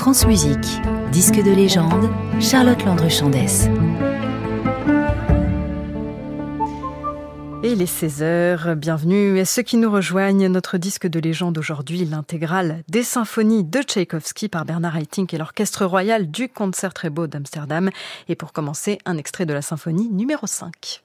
France Musique, disque de légende, Charlotte Landru-Chandès. Et les 16h, bienvenue à ceux qui nous rejoignent. Notre disque de légende aujourd'hui, l'intégrale des symphonies de Tchaïkovski par Bernard Haitink et l'Orchestre Royal du Concert beau d'Amsterdam. Et pour commencer, un extrait de la symphonie numéro 5.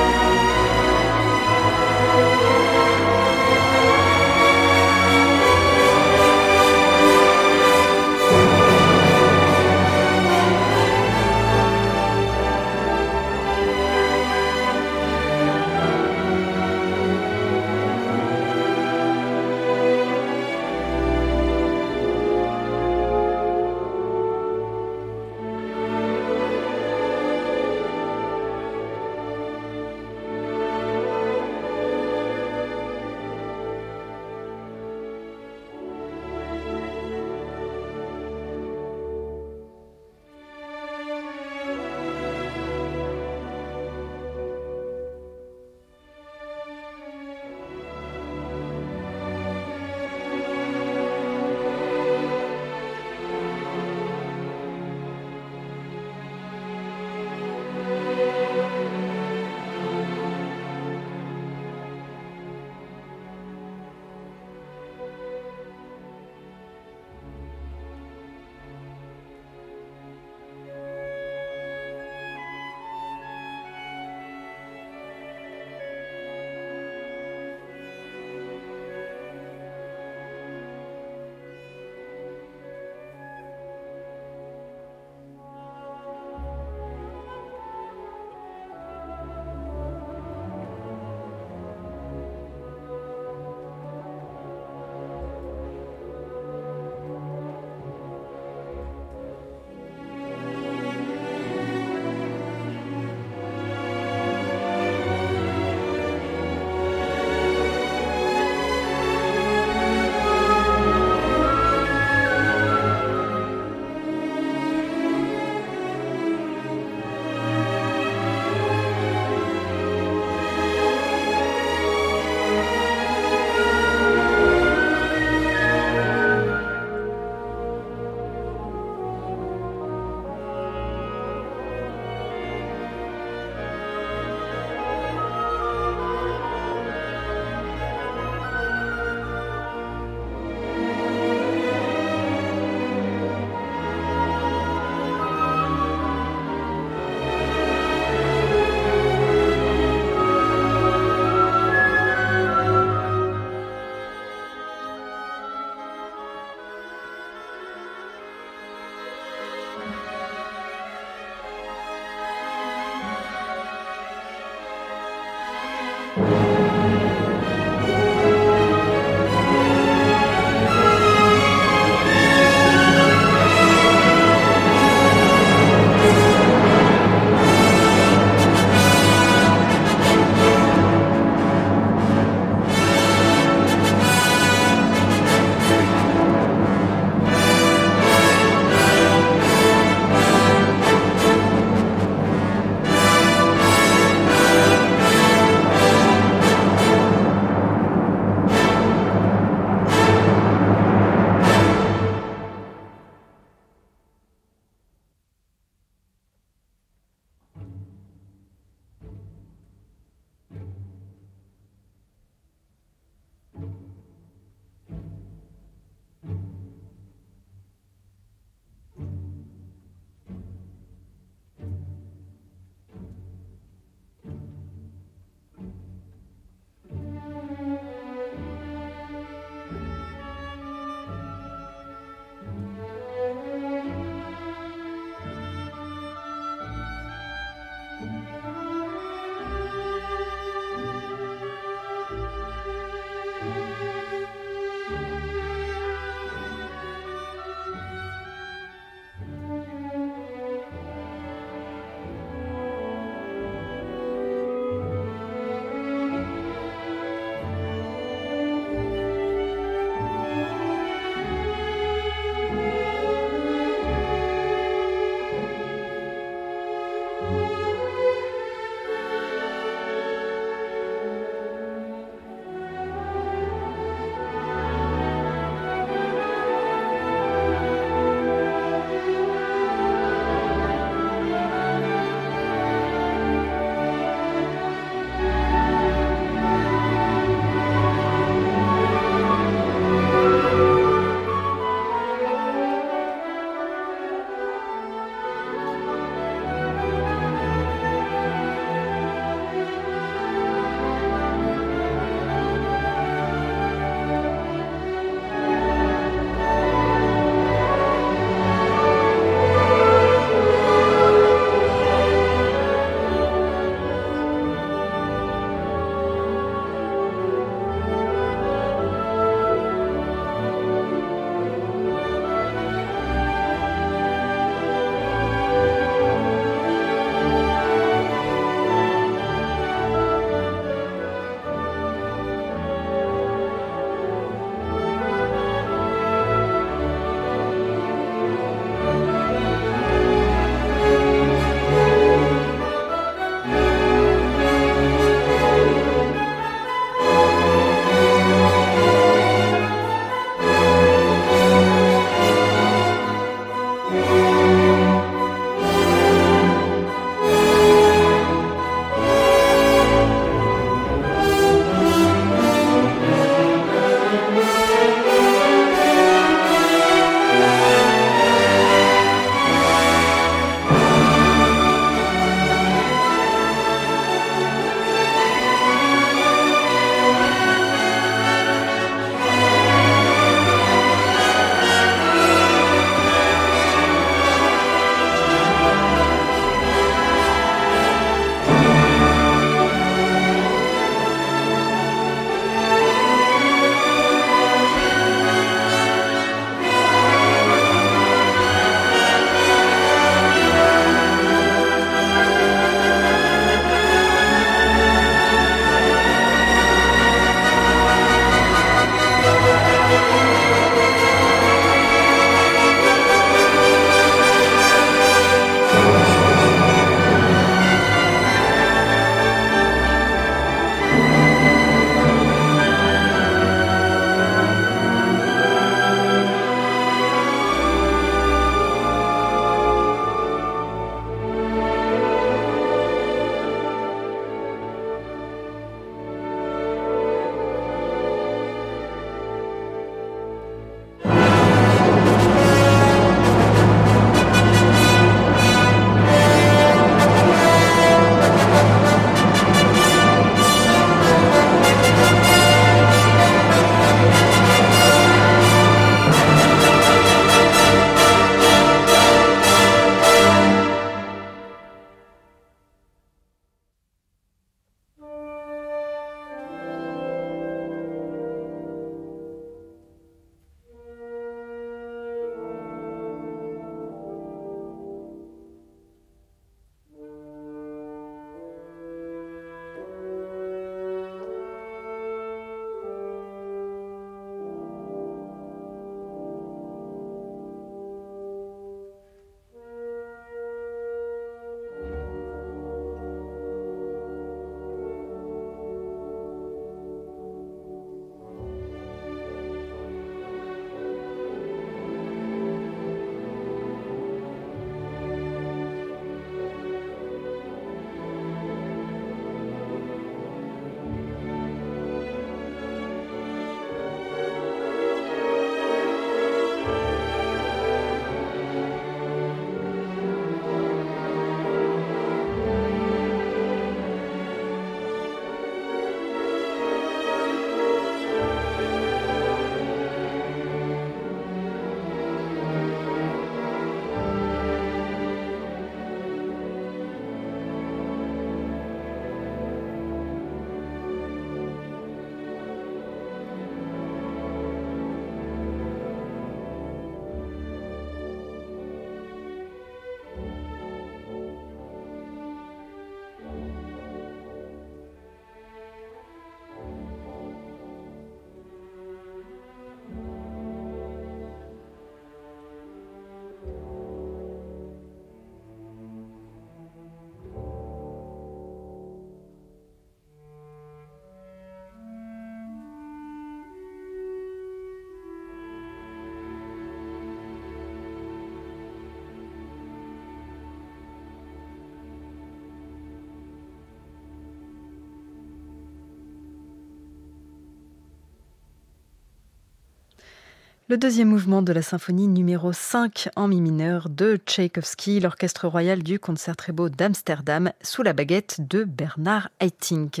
Le deuxième mouvement de la symphonie numéro 5 en mi mineur de Tchaïkovski, l'orchestre royal du Concertgebouw d'Amsterdam, sous la baguette de Bernard Haitink.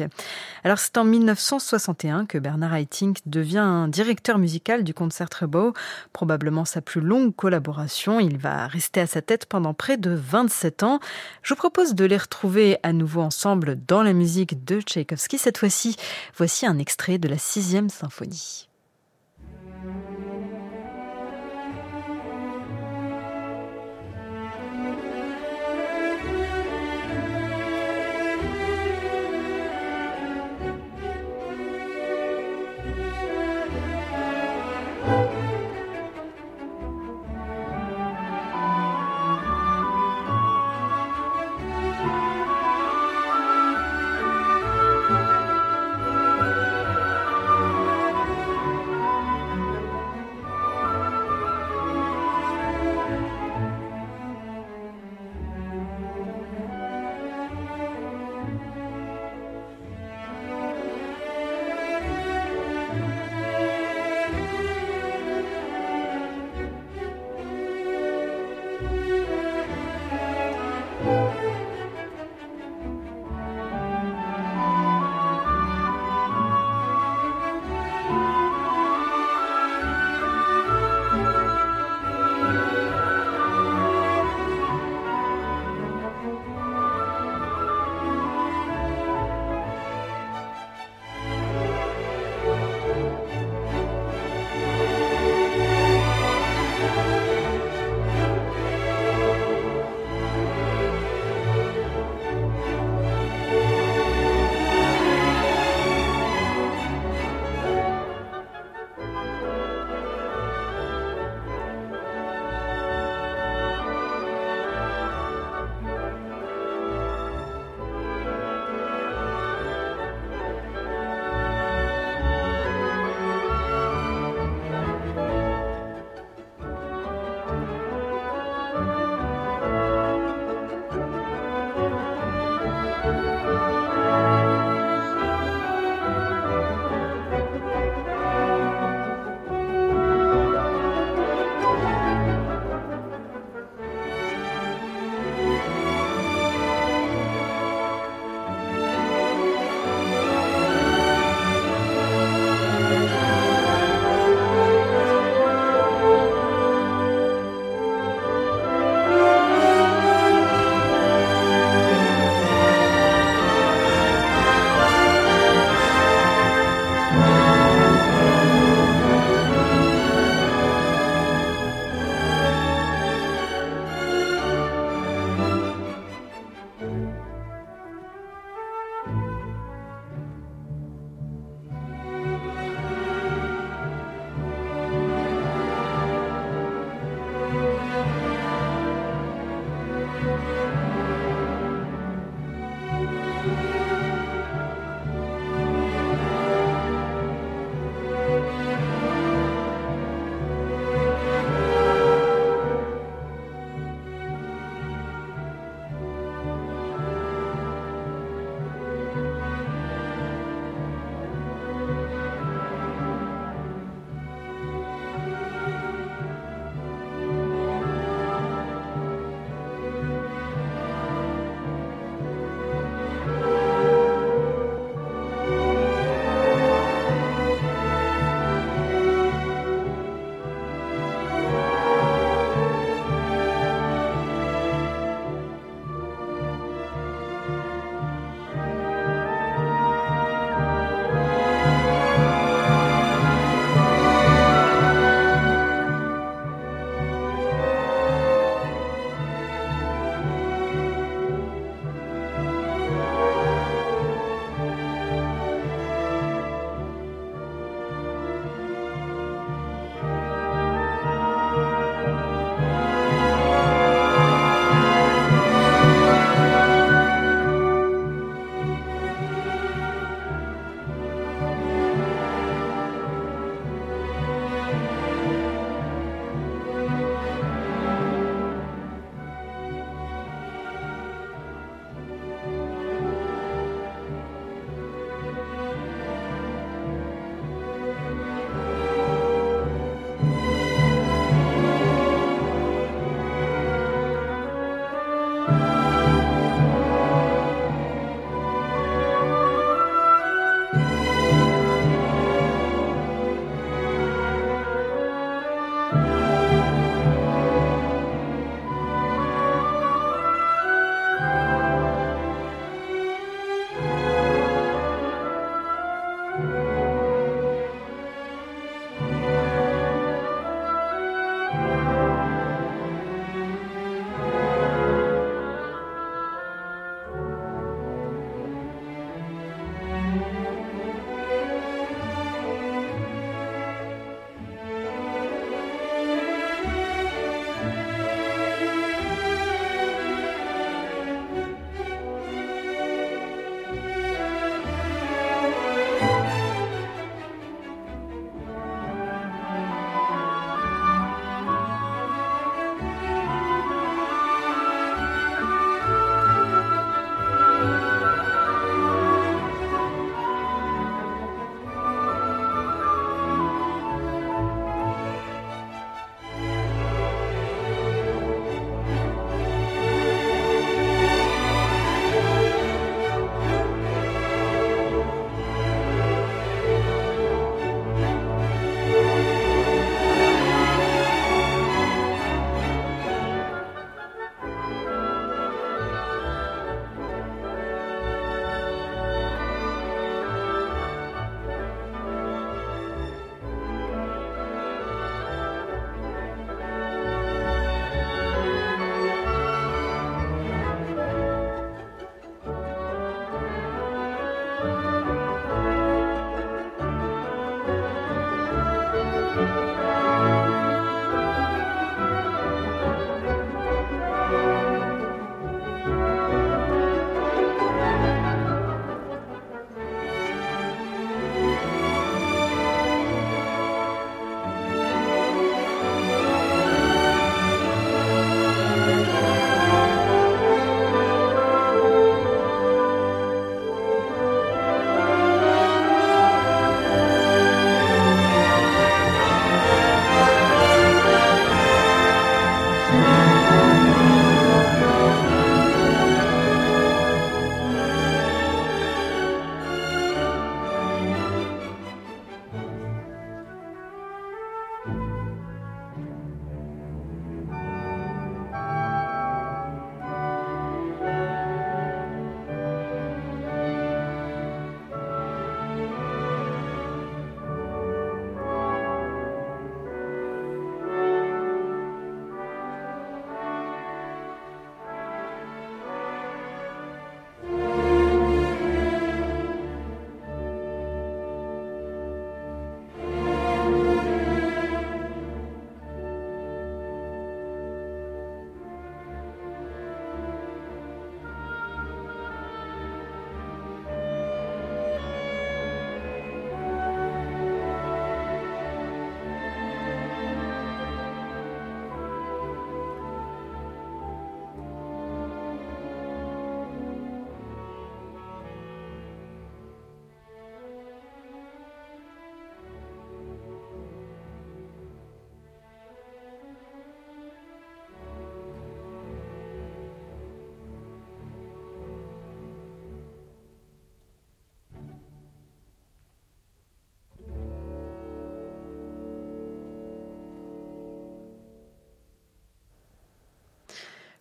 Alors c'est en 1961 que Bernard Haitink devient directeur musical du Concertgebouw, probablement sa plus longue collaboration. Il va rester à sa tête pendant près de 27 ans. Je vous propose de les retrouver à nouveau ensemble dans la musique de Tchaïkovski. Cette fois-ci, voici un extrait de la sixième symphonie.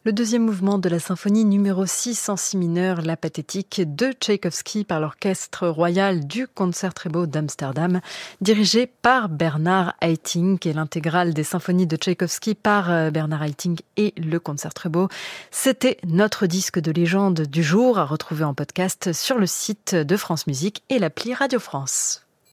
Le deuxième mouvement de la symphonie numéro 6 en si mineur, la pathétique de Tchaïkovski par l'orchestre royal du Concertgebouw d'Amsterdam, dirigé par Bernard Haitink et l'intégrale des symphonies de Tchaïkovski par euh, Bernard Haitink et le Concertgebouw. C'était notre disque de légende du jour à retrouver en podcast sur le site de France Musique et l'appli Radio France.